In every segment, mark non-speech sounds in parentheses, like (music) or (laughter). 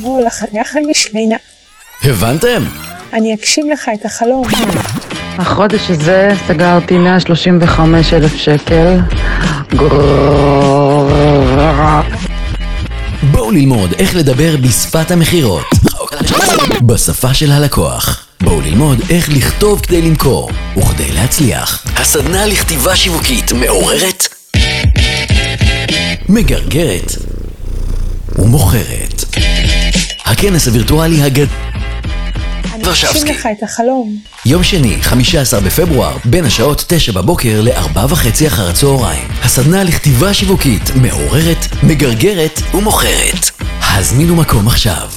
בוא, לחנך המשמינה. הבנתם? אני אגשים לך את החלום. החודש הזה סגרתי 135 אלף שקל. בואו ללמוד איך לדבר בשפת המכירות. בשפה של הלקוח. בואו ללמוד איך לכתוב כדי למכור וכדי להצליח. הסדנה לכתיבה שיווקית מעוררת, מגרגרת ומוכרת. הכנס הווירטואלי הגדול אני אגשים לך את החלום. יום שני, 15 בפברואר, בין השעות 9 בבוקר ל-4 וחצי אחר הצהריים. הסדנה לכתיבה שיווקית מעוררת, מגרגרת ומוכרת. הזמינו מקום עכשיו.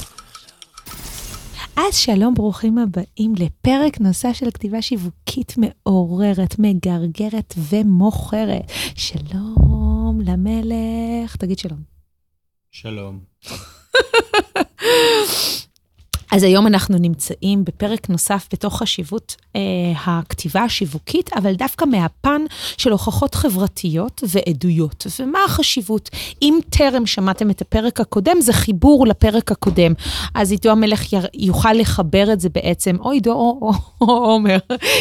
אז שלום, ברוכים הבאים לפרק נוסף של כתיבה שיווקית מעוררת, מגרגרת ומוכרת. שלום למלך, תגיד שלום. שלום. ハハハハ。אז היום אנחנו נמצאים בפרק נוסף בתוך חשיבות אה, הכתיבה השיווקית, אבל דווקא מהפן של הוכחות חברתיות ועדויות. ומה החשיבות? אם טרם שמעתם את הפרק הקודם, זה חיבור לפרק הקודם. אז עידו המלך י, יוכל לחבר את זה בעצם, או עידו או, או, או עומר,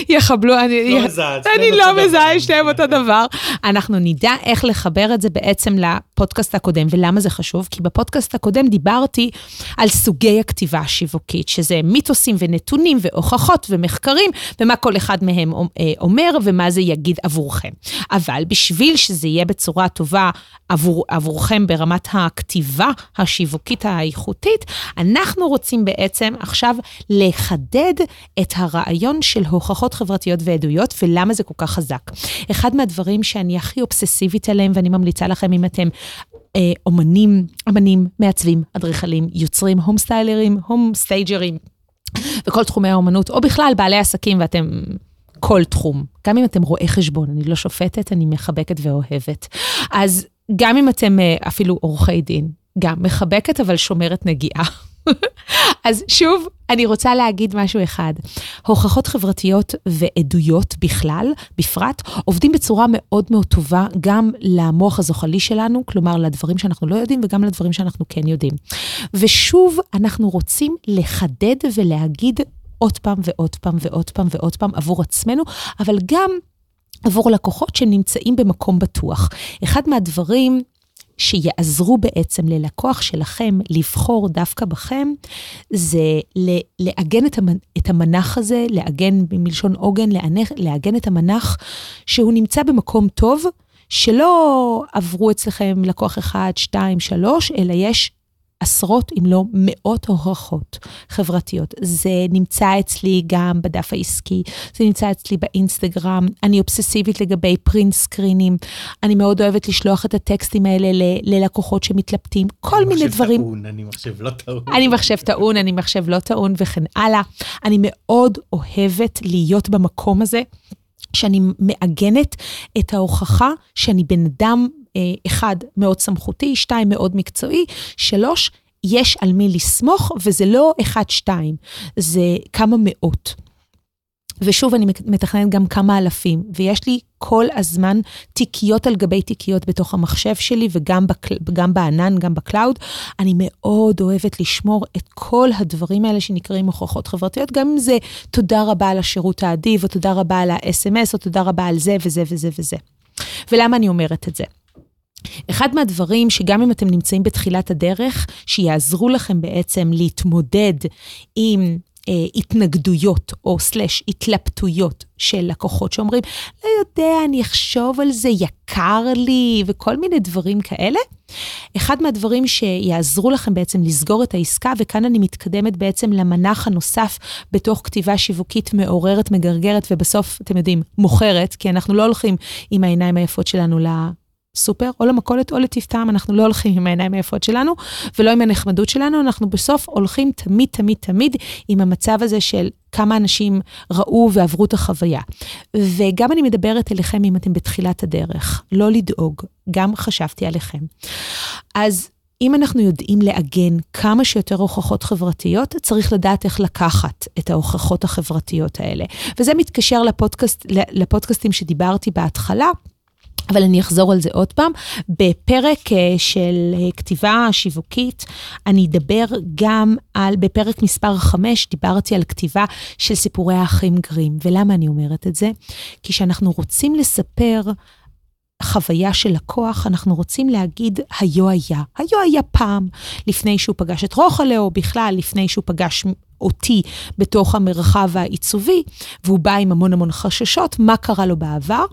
יחבלו, אני לא מזהה, אני לא מזהה. שניהם אותו דבר. אנחנו נדע איך לחבר את זה בעצם לפודקאסט הקודם, ולמה זה חשוב? כי בפודקאסט הקודם דיברתי על סוגי הכתיבה השיווקית, שזה מיתוסים ונתונים והוכחות ומחקרים, ומה כל אחד מהם אה, אומר ומה זה יגיד עבורכם. אבל בשביל שזה יהיה בצורה טובה עבור, עבורכם ברמת הכתיבה השיווקית האיכותית, אנחנו רוצים בעצם עכשיו לחדד את הרעיון של הוכחות חברתיות ועדויות, ולמה זה כל כך חזק. אחד מהדברים שאני הכי אובססיבית עליהם, ואני ממליצה לכם אם אתם אה, אומנים, אמנים, מעצבים, אדריכלים, יוצרים, הום סטיילרים, הום סטייג'רים, וכל תחומי האומנות, או בכלל בעלי עסקים ואתם... כל תחום. גם אם אתם רואי חשבון, אני לא שופטת, אני מחבקת ואוהבת. אז גם אם אתם אה, אפילו עורכי דין, גם מחבקת אבל שומרת נגיעה. (laughs) אז שוב, אני רוצה להגיד משהו אחד. הוכחות חברתיות ועדויות בכלל, בפרט, עובדים בצורה מאוד מאוד טובה גם למוח הזוחלי שלנו, כלומר לדברים שאנחנו לא יודעים וגם לדברים שאנחנו כן יודעים. ושוב, אנחנו רוצים לחדד ולהגיד עוד פעם ועוד פעם ועוד פעם ועוד פעם עבור עצמנו, אבל גם עבור לקוחות שנמצאים במקום בטוח. אחד מהדברים שיעזרו בעצם ללקוח שלכם לבחור דווקא בכם, זה לעגן את, המנ... את המנח הזה, לעגן מלשון עוגן, לעגן את המנח שהוא נמצא במקום טוב, שלא עברו אצלכם לקוח אחד, שתיים, שלוש, אלא יש עשרות אם לא מאות הוכחות חברתיות. זה נמצא אצלי גם בדף העסקי, זה נמצא אצלי באינסטגרם, אני אובססיבית לגבי פרינט סקרינים, אני מאוד אוהבת לשלוח את הטקסטים האלה ל- ללקוחות שמתלבטים, כל מיני דברים. טעון, אני מחשב לא טעון. אני מחשב טעון, אני מחשב לא טעון וכן הלאה. אני מאוד אוהבת להיות במקום הזה. שאני מעגנת את ההוכחה שאני בן אדם אחד, מאוד סמכותי, שתיים, מאוד מקצועי, שלוש, יש על מי לסמוך, וזה לא אחד, שתיים, זה כמה מאות. ושוב, אני מתכננת גם כמה אלפים, ויש לי כל הזמן תיקיות על גבי תיקיות בתוך המחשב שלי, וגם בקל, גם בענן, גם ב cloud. אני מאוד אוהבת לשמור את כל הדברים האלה שנקראים הוכחות חברתיות, גם אם זה תודה רבה על השירות האדיב, או תודה רבה על ה-SMS, או תודה רבה על זה וזה וזה וזה. ולמה אני אומרת את זה? אחד מהדברים שגם אם אתם נמצאים בתחילת הדרך, שיעזרו לכם בעצם להתמודד עם אה, התנגדויות או סלש התלבטויות של לקוחות שאומרים, לא יודע, אני אחשוב על זה, יקר לי, וכל מיני דברים כאלה. אחד מהדברים שיעזרו לכם בעצם לסגור את העסקה, וכאן אני מתקדמת בעצם למנח הנוסף בתוך כתיבה שיווקית מעוררת, מגרגרת, ובסוף, אתם יודעים, מוכרת, כי אנחנו לא הולכים עם העיניים היפות שלנו ל... סופר, או למכולת או לטפטם, אנחנו לא הולכים עם העיניים היפות שלנו, ולא עם הנחמדות שלנו, אנחנו בסוף הולכים תמיד, תמיד, תמיד עם המצב הזה של כמה אנשים ראו ועברו את החוויה. וגם אני מדברת אליכם אם אתם בתחילת הדרך, לא לדאוג, גם חשבתי עליכם. אז אם אנחנו יודעים לעגן כמה שיותר הוכחות חברתיות, צריך לדעת איך לקחת את ההוכחות החברתיות האלה. וזה מתקשר לפודקאסט, לפודקאסטים שדיברתי בהתחלה. אבל אני אחזור על זה עוד פעם. בפרק אה, של אה, כתיבה שיווקית, אני אדבר גם על, בפרק מספר 5, דיברתי על כתיבה של סיפורי האחים גרים. ולמה אני אומרת את זה? כי כשאנחנו רוצים לספר חוויה של לקוח, אנחנו רוצים להגיד היו היה. היו היה פעם, לפני שהוא פגש את רוחלה, או בכלל לפני שהוא פגש אותי בתוך המרחב העיצובי, והוא בא עם המון המון חששות, מה קרה לו בעבר,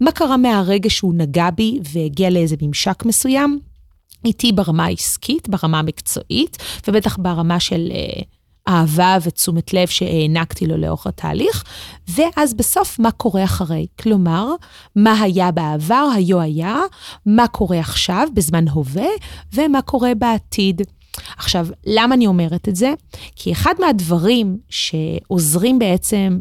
מה קרה מהרגע שהוא נגע בי והגיע לאיזה ממשק מסוים, איתי ברמה העסקית, ברמה המקצועית, ובטח ברמה של... Uh, אהבה ותשומת לב שהענקתי לו לאורך התהליך, ואז בסוף מה קורה אחרי. כלומר, מה היה בעבר, היו היה, מה קורה עכשיו, בזמן הווה, ומה קורה בעתיד. עכשיו, למה אני אומרת את זה? כי אחד מהדברים שעוזרים בעצם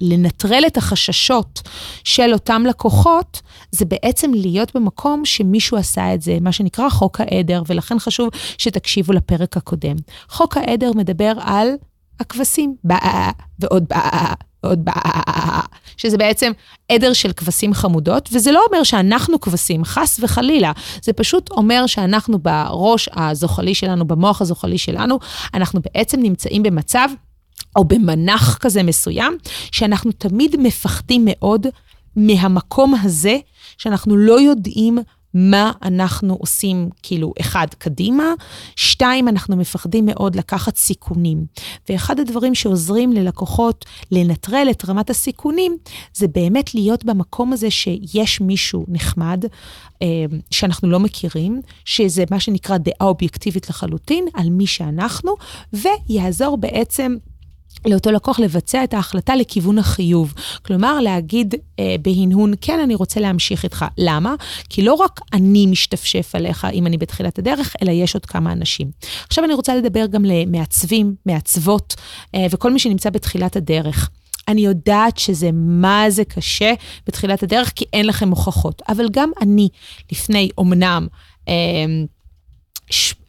לנטרל את החששות של אותם לקוחות, זה בעצם להיות במקום שמישהו עשה את זה, מה שנקרא חוק העדר, ולכן חשוב שתקשיבו לפרק הקודם. חוק העדר מדבר על הכבשים, באה ועוד באה. ועוד שזה בעצם עדר של כבשים חמודות, וזה לא אומר שאנחנו כבשים, חס וחלילה, זה פשוט אומר שאנחנו בראש הזוחלי שלנו, במוח הזוחלי שלנו, אנחנו בעצם נמצאים במצב, או במנח כזה מסוים, שאנחנו תמיד מפחדים מאוד מהמקום הזה, שאנחנו לא יודעים מה אנחנו עושים, כאילו, אחד, קדימה, שתיים, אנחנו מפחדים מאוד לקחת סיכונים. ואחד הדברים שעוזרים ללקוחות לנטרל את רמת הסיכונים, זה באמת להיות במקום הזה שיש מישהו נחמד, אה, שאנחנו לא מכירים, שזה מה שנקרא דעה אובייקטיבית לחלוטין על מי שאנחנו, ויעזור בעצם לאותו לקוח לבצע את ההחלטה לכיוון החיוב. כלומר, להגיד אה, בהנהון, כן, אני רוצה להמשיך איתך. למה? כי לא רק אני משתפשף עליך אם אני בתחילת הדרך, אלא יש עוד כמה אנשים. עכשיו אני רוצה לדבר גם למעצבים, מעצבות, אה, וכל מי שנמצא בתחילת הדרך. אני יודעת שזה מה זה קשה בתחילת הדרך, כי אין לכם הוכחות. אבל גם אני, לפני, אמנם, אה,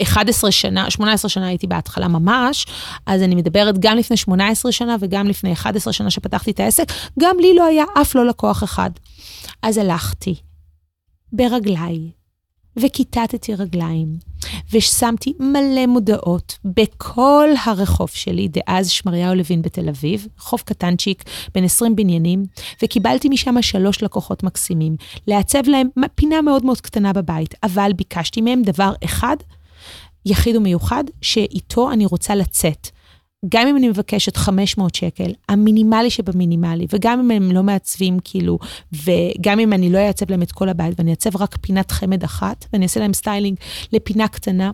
11 שנה, 18 שנה הייתי בהתחלה ממש, אז אני מדברת גם לפני 18 שנה וגם לפני 11 שנה שפתחתי את העסק, גם לי לא היה אף לא לקוח אחד. אז הלכתי ברגליי, וכיתתתי רגליים, ושמתי מלא מודעות בכל הרחוב שלי, דאז שמריהו לוין בתל אביב, חוף קטנצ'יק, בין 20 בניינים, וקיבלתי משם שלוש לקוחות מקסימים, לעצב להם פינה מאוד מאוד קטנה בבית, אבל ביקשתי מהם דבר אחד, יחיד ומיוחד, שאיתו אני רוצה לצאת. גם אם אני מבקשת 500 שקל, המינימלי שבמינימלי, וגם אם הם לא מעצבים כאילו, וגם אם אני לא אעצב להם את כל הבית, ואני אעצב רק פינת חמד אחת, ואני אעשה להם סטיילינג לפינה קטנה,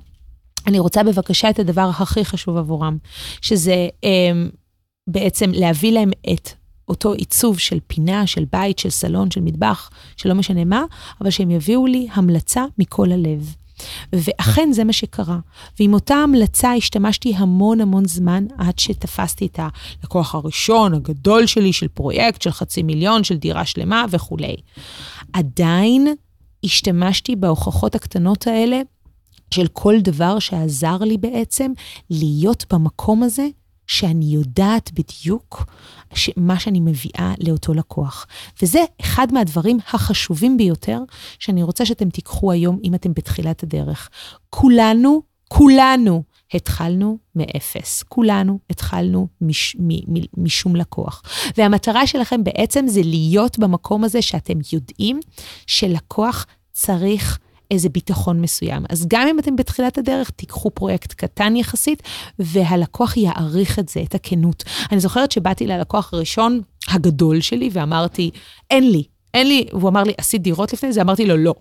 אני רוצה בבקשה את הדבר הכי חשוב עבורם, שזה אה, בעצם להביא להם את אותו עיצוב של פינה, של בית, של סלון, של מטבח, שלא משנה מה, אבל שהם יביאו לי המלצה מכל הלב. ואכן זה מה שקרה. ועם אותה המלצה השתמשתי המון המון זמן עד שתפסתי את הלקוח הראשון, הגדול שלי, של פרויקט, של חצי מיליון, של דירה שלמה וכולי. עדיין השתמשתי בהוכחות הקטנות האלה של כל דבר שעזר לי בעצם להיות במקום הזה שאני יודעת בדיוק מה שאני מביאה לאותו לקוח. וזה אחד מהדברים החשובים ביותר שאני רוצה שאתם תיקחו היום אם אתם בתחילת הדרך. כולנו, כולנו התחלנו מאפס. כולנו התחלנו מש, מ, מ, משום לקוח. והמטרה שלכם בעצם זה להיות במקום הזה שאתם יודעים שלקוח צריך איזה ביטחון מסוים. אז גם אם אתם בתחילת הדרך, תיקחו פרויקט קטן יחסית, והלקוח יעריך את זה, את הכנות. אני זוכרת שבאתי ללקוח הראשון, הגדול שלי, ואמרתי, אין לי, אין לי, והוא אמר לי, עשית דירות לפני זה? אמרתי לו, לא.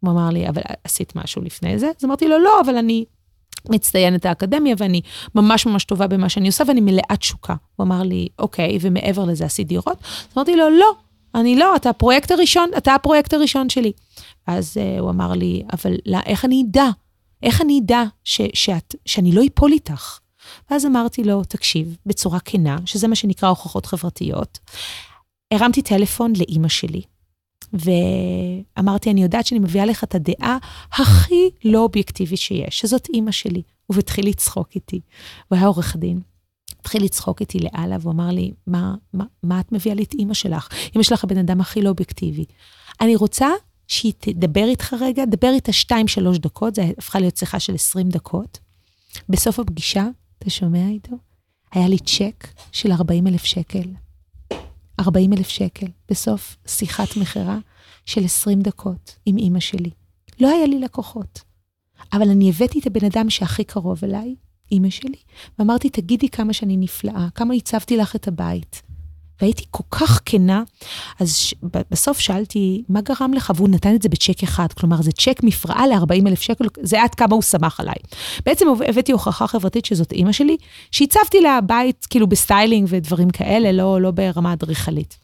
הוא אמר לי, אבל עשית משהו לפני זה? אז אמרתי לו, לא, אבל אני מצטיינת האקדמיה ואני ממש ממש טובה במה שאני עושה ואני מלאת תשוקה. הוא אמר לי, אוקיי, ומעבר לזה עשית דירות? אז אמרתי לו, לא, אני לא, אתה הפרויקט הראשון, אתה הפרויקט הראשון שלי. אז uh, הוא אמר לי, אבל לא, איך אני אדע? איך אני אדע ש, שאת, שאני לא אפול איתך? ואז אמרתי לו, תקשיב, בצורה כנה, שזה מה שנקרא הוכחות חברתיות, הרמתי טלפון לאימא שלי, ואמרתי, אני יודעת שאני מביאה לך את הדעה הכי לא אובייקטיבית שיש, שזאת אימא שלי. הוא התחיל לצחוק איתי. הוא היה עורך דין. התחיל לצחוק איתי לאללה, והוא אמר לי, מה, מה, מה את מביאה לי את אימא שלך? אימא שלך הבן אדם הכי לא אובייקטיבי. אני רוצה שהיא תדבר איתך רגע, דבר איתה שתיים, שלוש דקות, זו הפכה להיות שיחה של 20 דקות. בסוף הפגישה, אתה שומע איתו? היה לי צ'ק של 40 אלף שקל. 40 אלף שקל בסוף שיחת מכירה של 20 דקות עם אימא שלי. לא היה לי לקוחות, אבל אני הבאתי את הבן אדם שהכי קרוב אליי, אימא שלי, ואמרתי, תגידי כמה שאני נפלאה, כמה הצבתי לך את הבית. והייתי כל כך כנה, אז ש... בסוף שאלתי, מה גרם לך? והוא נתן את זה בצ'ק אחד, כלומר, זה צ'ק מפרעה ל-40 אלף שקל, זה עד כמה הוא שמח עליי. בעצם הבאתי הוכחה חברתית שזאת אימא שלי, שעיצבתי לה בית, כאילו בסטיילינג ודברים כאלה, לא, לא ברמה אדריכלית.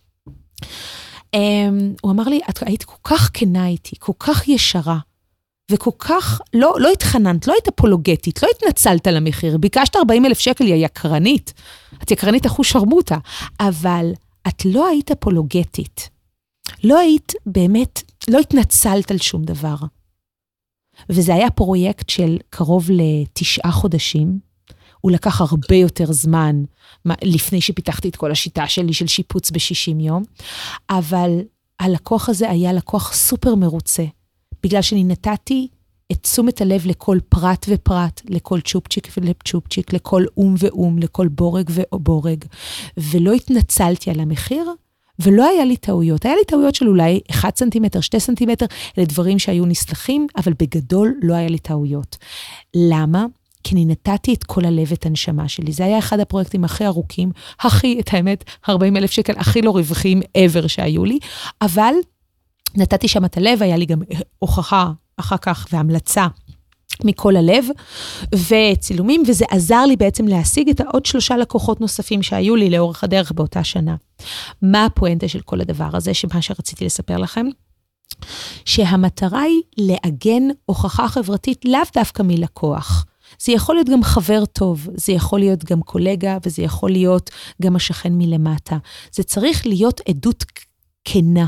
Um, הוא אמר לי, את היית כל כך כנה איתי, כל כך ישרה. וכל כך, לא, לא התחננת, לא היית אפולוגטית, לא התנצלת על המחיר, ביקשת 40 אלף שקל, היא יקרנית. את יקרנית אחוז שרמוטה, אבל את לא היית אפולוגטית. לא היית באמת, לא התנצלת על שום דבר. וזה היה פרויקט של קרוב לתשעה חודשים. הוא לקח הרבה יותר זמן לפני שפיתחתי את כל השיטה שלי של שיפוץ ב-60 יום, אבל הלקוח הזה היה לקוח סופר מרוצה. בגלל שאני נתתי את תשומת הלב לכל פרט ופרט, לכל צ'ופצ'יק ולצ'ופצ'יק, לכל אום ואום, לכל בורג ובורג, ולא התנצלתי על המחיר, ולא היה לי טעויות. היה לי טעויות של אולי 1 סנטימטר, 2 סנטימטר, אלה דברים שהיו נסלחים, אבל בגדול לא היה לי טעויות. למה? כי אני נתתי את כל הלב ואת הנשמה שלי. זה היה אחד הפרויקטים הכי ארוכים, הכי, את האמת, 40 אלף שקל הכי לא רווחים ever שהיו לי, אבל נתתי שם את הלב, היה לי גם הוכחה אחר כך והמלצה מכל הלב, וצילומים, וזה עזר לי בעצם להשיג את העוד שלושה לקוחות נוספים שהיו לי לאורך הדרך באותה שנה. מה הפואנטה של כל הדבר הזה, שמה שרציתי לספר לכם? שהמטרה היא לעגן הוכחה חברתית לאו דווקא מלקוח. זה יכול להיות גם חבר טוב, זה יכול להיות גם קולגה, וזה יכול להיות גם השכן מלמטה. זה צריך להיות עדות כנה,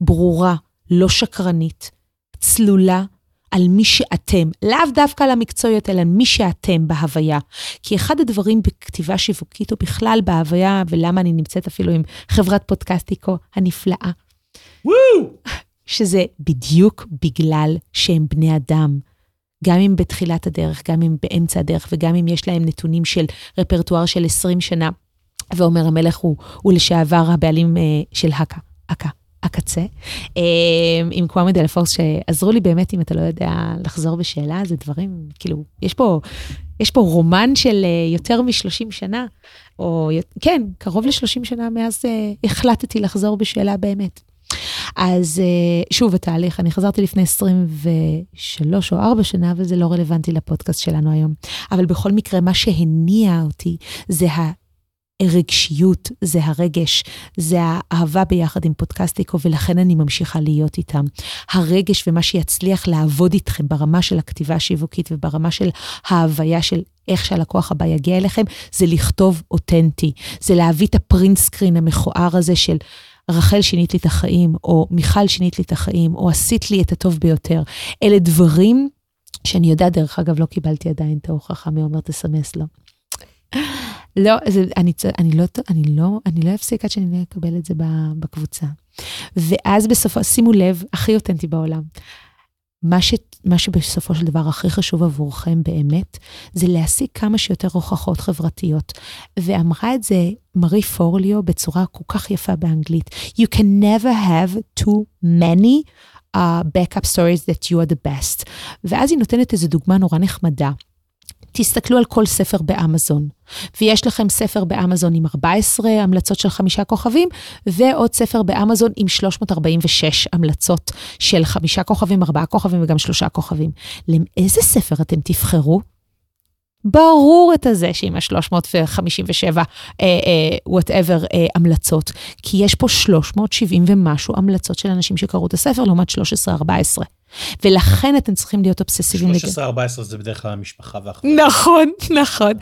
ברורה, לא שקרנית, צלולה, על מי שאתם, לאו דווקא על המקצועיות, אלא מי שאתם בהוויה. כי אחד הדברים בכתיבה שיווקית, או בכלל בהוויה, ולמה אני נמצאת אפילו עם חברת פודקאסטיקו הנפלאה, וואו! שזה בדיוק בגלל שהם בני אדם. גם אם בתחילת הדרך, גם אם באמצע הדרך, וגם אם יש להם נתונים של רפרטואר של 20 שנה, ועומר המלך הוא, הוא לשעבר הבעלים אה, של הקה, הקה. הקצה, אה, עם קוואמי דלפורס, שעזרו לי באמת, אם אתה לא יודע לחזור בשאלה, זה דברים, כאילו, יש פה, יש פה רומן של אה, יותר מ-30 שנה, או כן, קרוב ל-30 שנה מאז אה, החלטתי לחזור בשאלה באמת. אז שוב, התהליך, אני חזרתי לפני 23 או 4 שנה, אבל זה לא רלוונטי לפודקאסט שלנו היום. אבל בכל מקרה, מה שהניע אותי זה רגשיות, זה הרגש, זה האהבה ביחד עם פודקאסטיקו, ולכן אני ממשיכה להיות איתם. הרגש ומה שיצליח לעבוד איתכם ברמה של הכתיבה השיווקית וברמה של ההוויה של איך שהלקוח הבא יגיע אליכם, זה לכתוב אותנטי. זה להביא את הפרינט סקרין המכוער הזה של... רחל שינית לי את החיים, או מיכל שינית לי את החיים, או עשית לי את הטוב ביותר. אלה דברים שאני יודעת, דרך אגב, לא קיבלתי עדיין את ההוכחה מעומר תסמס לו. לא, זה, אני, אני, לא, אני, לא, אני לא אפסיק עד שאני לא אקבל את זה בקבוצה. ואז בסופו, שימו לב, הכי אותנטי בעולם. מה, ש, מה שבסופו של דבר הכי חשוב עבורכם באמת, זה להשיג כמה שיותר הוכחות חברתיות. ואמרה את זה מרי פורליו בצורה כל כך יפה באנגלית. You can never have too many uh, backup stories that you are the best. ואז היא נותנת איזו דוגמה נורא נחמדה. תסתכלו על כל ספר באמזון. ויש לכם ספר באמזון עם 14 המלצות של חמישה כוכבים, ועוד ספר באמזון עם 346 המלצות של חמישה כוכבים, ארבעה כוכבים וגם שלושה כוכבים. לאיזה ספר אתם תבחרו? ברור את הזה שעם ה-357, וואטאבר, uh, uh, uh, המלצות, כי יש פה 370 ומשהו המלצות של אנשים שקראו את הספר, לעומת 13-14. ולכן אתם צריכים להיות אובססיביים. 13-14 זה בדרך כלל המשפחה והחברים. נכון, נכון.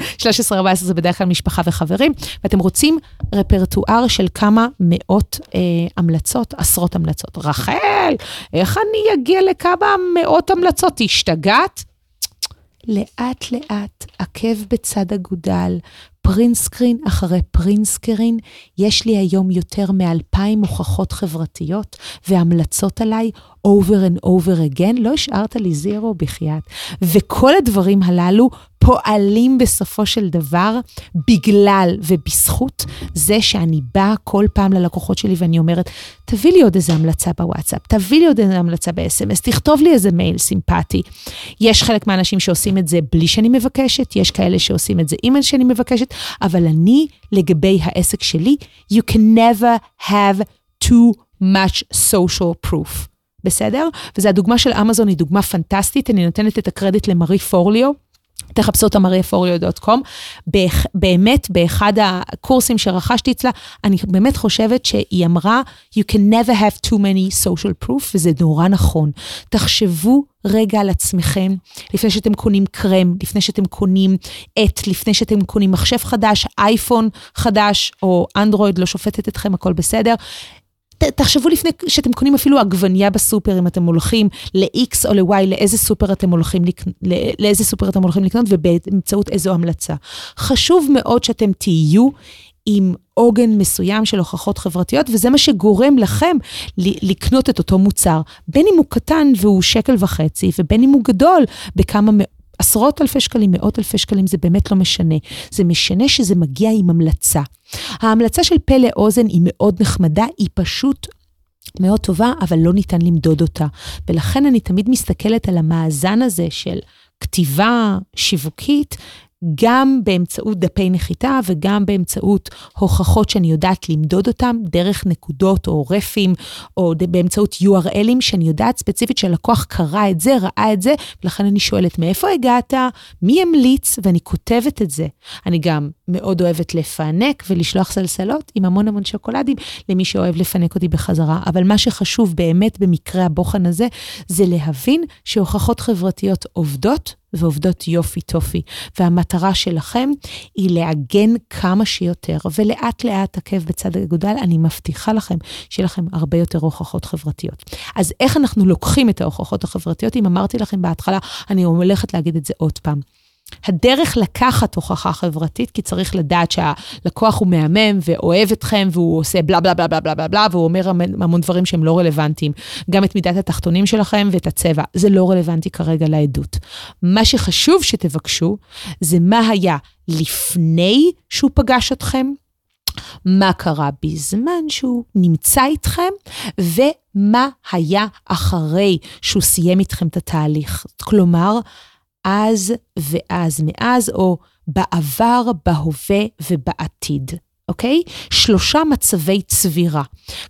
13-14 זה בדרך כלל משפחה וחברים, ואתם רוצים רפרטואר של כמה מאות אה, המלצות, עשרות המלצות. רחל, איך אני אגיע לכמה מאות המלצות? השתגעת? לאט לאט, עקב בצד אגודל, print screen אחרי print screen, יש לי היום יותר מאלפיים הוכחות חברתיות והמלצות עליי over and over again, לא השארת לי zero בחייאת. וכל הדברים הללו פועלים בסופו של דבר בגלל ובזכות זה שאני באה כל פעם ללקוחות שלי ואני אומרת, תביא לי עוד איזה המלצה בוואטסאפ, תביא לי עוד איזה המלצה ב-SMS, תכתוב לי איזה מייל סימפטי. יש חלק מהאנשים שעושים את זה בלי שאני מבקשת, יש כאלה שעושים את זה עם שאני מבקשת, אבל אני, לגבי העסק שלי, you can never have too much social proof. בסדר? וזו הדוגמה של אמזון, היא דוגמה פנטסטית, אני נותנת את הקרדיט למרי פורליו. תחפשו אותה mariaforio.com. באמת, באחד הקורסים שרכשתי אצלה, אני באמת חושבת שהיא אמרה, you can never have too many social proof, וזה נורא נכון. תחשבו רגע על עצמכם, לפני שאתם קונים קרם, לפני שאתם קונים עט, לפני שאתם קונים מחשב חדש, אייפון חדש, או אנדרואיד, לא שופטת אתכם, הכל בסדר. תחשבו לפני שאתם קונים אפילו עגבנייה בסופר, אם אתם הולכים ל-X או ל-Y, לאיזה סופר אתם הולכים, לק... לאיזה סופר אתם הולכים לקנות ובאמצעות איזו המלצה. חשוב מאוד שאתם תהיו עם עוגן מסוים של הוכחות חברתיות, וזה מה שגורם לכם לקנות את אותו מוצר. בין אם הוא קטן והוא שקל וחצי, ובין אם הוא גדול בכמה עשרות אלפי שקלים, מאות אלפי שקלים, זה באמת לא משנה. זה משנה שזה מגיע עם המלצה. ההמלצה של פה לאוזן היא מאוד נחמדה, היא פשוט מאוד טובה, אבל לא ניתן למדוד אותה. ולכן אני תמיד מסתכלת על המאזן הזה של כתיבה שיווקית גם באמצעות דפי נחיתה וגם באמצעות הוכחות שאני יודעת למדוד אותם דרך נקודות או רפים, או באמצעות URLים שאני יודעת ספציפית שהלקוח קרא את זה, ראה את זה, ולכן אני שואלת מאיפה הגעת, מי המליץ, ואני כותבת את זה. אני גם מאוד אוהבת לפענק ולשלוח סלסלות עם המון המון שוקולדים למי שאוהב לפנק אותי בחזרה, אבל מה שחשוב באמת במקרה הבוחן הזה, זה להבין שהוכחות חברתיות עובדות ועובדות יופי טופי. והמטרה שלכם היא לעגן כמה שיותר, ולאט לאט עקב בצד הגודל, אני מבטיחה לכם שיהיה לכם הרבה יותר הוכחות חברתיות. אז איך אנחנו לוקחים את ההוכחות החברתיות? אם אמרתי לכם בהתחלה, אני הולכת להגיד את זה עוד פעם. הדרך לקחת הוכחה חברתית, כי צריך לדעת שהלקוח הוא מהמם ואוהב אתכם והוא עושה בלה בלה בלה בלה בלה בלה בלה, והוא אומר המון דברים שהם לא רלוונטיים. גם את מידת התחתונים שלכם ואת הצבע, זה לא רלוונטי כרגע לעדות. מה שחשוב שתבקשו, זה מה היה לפני שהוא פגש אתכם, מה קרה בזמן שהוא נמצא איתכם, ומה היה אחרי שהוא סיים איתכם את התהליך. כלומר, אז ואז מאז, או בעבר, בהווה ובעתיד. אוקיי? שלושה מצבי צבירה.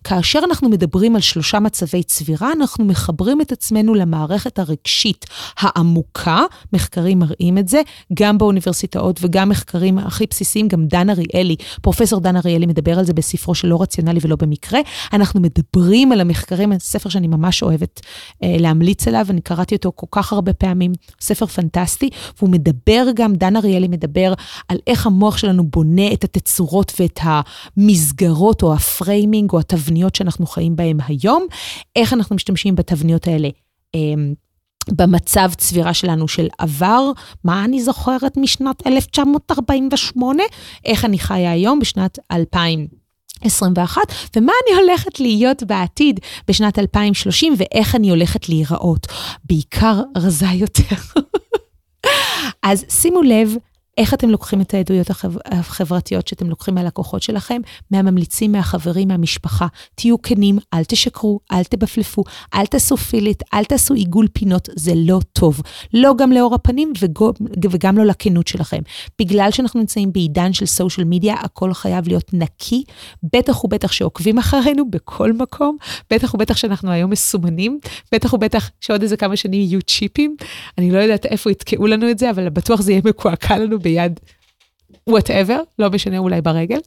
כאשר אנחנו מדברים על שלושה מצבי צבירה, אנחנו מחברים את עצמנו למערכת הרגשית העמוקה, מחקרים מראים את זה, גם באוניברסיטאות וגם מחקרים הכי בסיסיים, גם דן אריאלי, פרופסור דן אריאלי מדבר על זה בספרו של לא רציונלי ולא במקרה. אנחנו מדברים על המחקרים, ספר שאני ממש אוהבת אה, להמליץ עליו, אני קראתי אותו כל כך הרבה פעמים, ספר פנטסטי, והוא מדבר גם, דן אריאלי מדבר על איך המוח שלנו בונה את התצורות ואת המסגרות או ה framing או התבניות שאנחנו חיים בהן היום, איך אנחנו משתמשים בתבניות האלה. אמ, במצב צבירה שלנו של עבר, מה אני זוכרת משנת 1948, איך אני חיה היום בשנת 2021, ומה אני הולכת להיות בעתיד בשנת 2030, ואיך אני הולכת להיראות. בעיקר רזה יותר. (laughs) אז שימו לב איך אתם לוקחים את העדויות החברתיות שאתם לוקחים מהלקוחות שלכם, מהממליצים, מהחברים, מהמשפחה. תהיו כנים, אל תשקרו, אל תבפלפו, אל תעשו פילית, אל תעשו עיגול פינות, זה לא טוב. לא גם לאור הפנים וגם לא לכנות שלכם. בגלל שאנחנו נמצאים בעידן של סושיאל מדיה, הכל חייב להיות נקי, בטח ובטח שעוקבים אחרינו בכל מקום, בטח ובטח שאנחנו היום מסומנים, בטח ובטח שעוד איזה כמה שנים יהיו צ'יפים. אני לא יודעת איפה יתקעו לנו את זה, אבל בטוח זה יהיה מקועקע לנו ביד וואטאבר, לא משנה, אולי ברגל.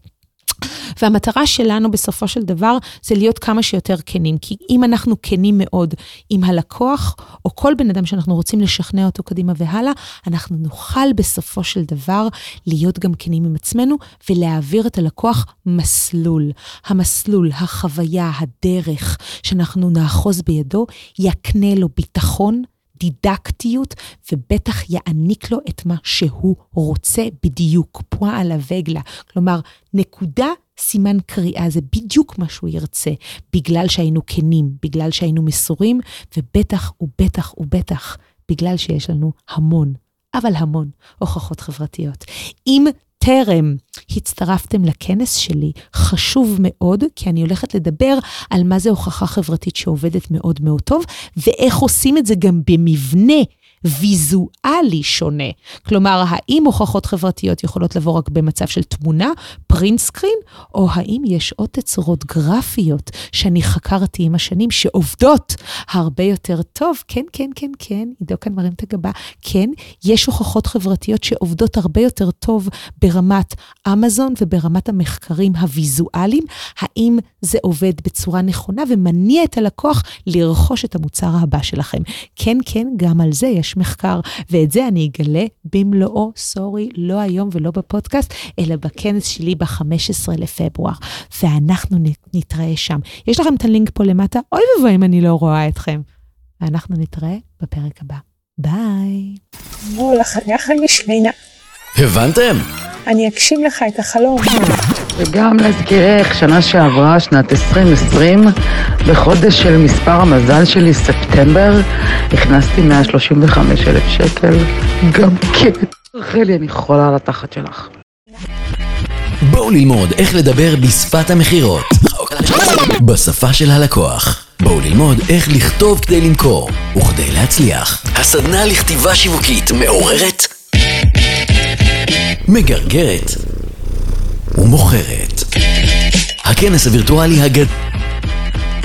והמטרה שלנו בסופו של דבר זה להיות כמה שיותר כנים, כי אם אנחנו כנים מאוד עם הלקוח, או כל בן אדם שאנחנו רוצים לשכנע אותו קדימה והלאה, אנחנו נוכל בסופו של דבר להיות גם כנים עם עצמנו ולהעביר את הלקוח מסלול. המסלול, החוויה, הדרך שאנחנו נאחוז בידו, יקנה לו ביטחון, דידקטיות, ובטח יעניק לו את מה שהוא רוצה בדיוק, פועה על הווגלה. כלומר, נקודה, סימן קריאה, זה בדיוק מה שהוא ירצה, בגלל שהיינו כנים, בגלל שהיינו מסורים, ובטח ובטח ובטח בגלל שיש לנו המון, אבל המון, הוכחות חברתיות. אם טרם הצטרפתם לכנס שלי, חשוב מאוד, כי אני הולכת לדבר על מה זה הוכחה חברתית שעובדת מאוד מאוד טוב, ואיך עושים את זה גם במבנה. ויזואלי שונה. כלומר, האם הוכחות חברתיות יכולות לבוא רק במצב של תמונה, פרינט סקרין, או האם יש עוד תצורות גרפיות שאני חקרתי עם השנים שעובדות הרבה יותר טוב? כן, כן, כן, כן, עידו כאן מרים את הגבה. כן, יש הוכחות חברתיות שעובדות הרבה יותר טוב ברמת אמזון וברמת המחקרים הוויזואליים. האם זה עובד בצורה נכונה ומניע את הלקוח לרכוש את המוצר הבא שלכם? כן, כן, גם על זה יש מחקר, ואת זה אני אגלה במלואו, סורי, לא היום ולא בפודקאסט, אלא בכנס שלי ב-15 לפברואר, ואנחנו נתראה שם. יש לכם את הלינק פה למטה? אוי ואבוי אם אני לא רואה אתכם. ואנחנו נתראה בפרק הבא. ביי. הבנתם? אני אגשים לך את החלום. וגם להזכירך, שנה שעברה, שנת 2020, בחודש של מספר המזל שלי, ספטמבר, הכנסתי 135 אלף שקל. גם כן. רחלי, אני חולה על התחת שלך. בואו ללמוד איך לדבר בשפת המכירות. בשפה של הלקוח. בואו ללמוד איך לכתוב כדי למכור וכדי להצליח. הסדנה לכתיבה שיווקית מעוררת, מגרגרת ומוכרת. הכנס הווירטואלי הגדול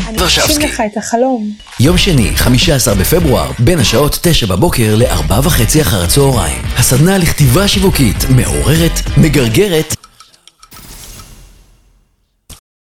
אני ורשבסקי. אגשים לך את החלום. יום שני, 15 בפברואר, בין השעות 9 בבוקר ל-4 וחצי אחר הצהריים. הסדנה לכתיבה שיווקית מעוררת, מגרגרת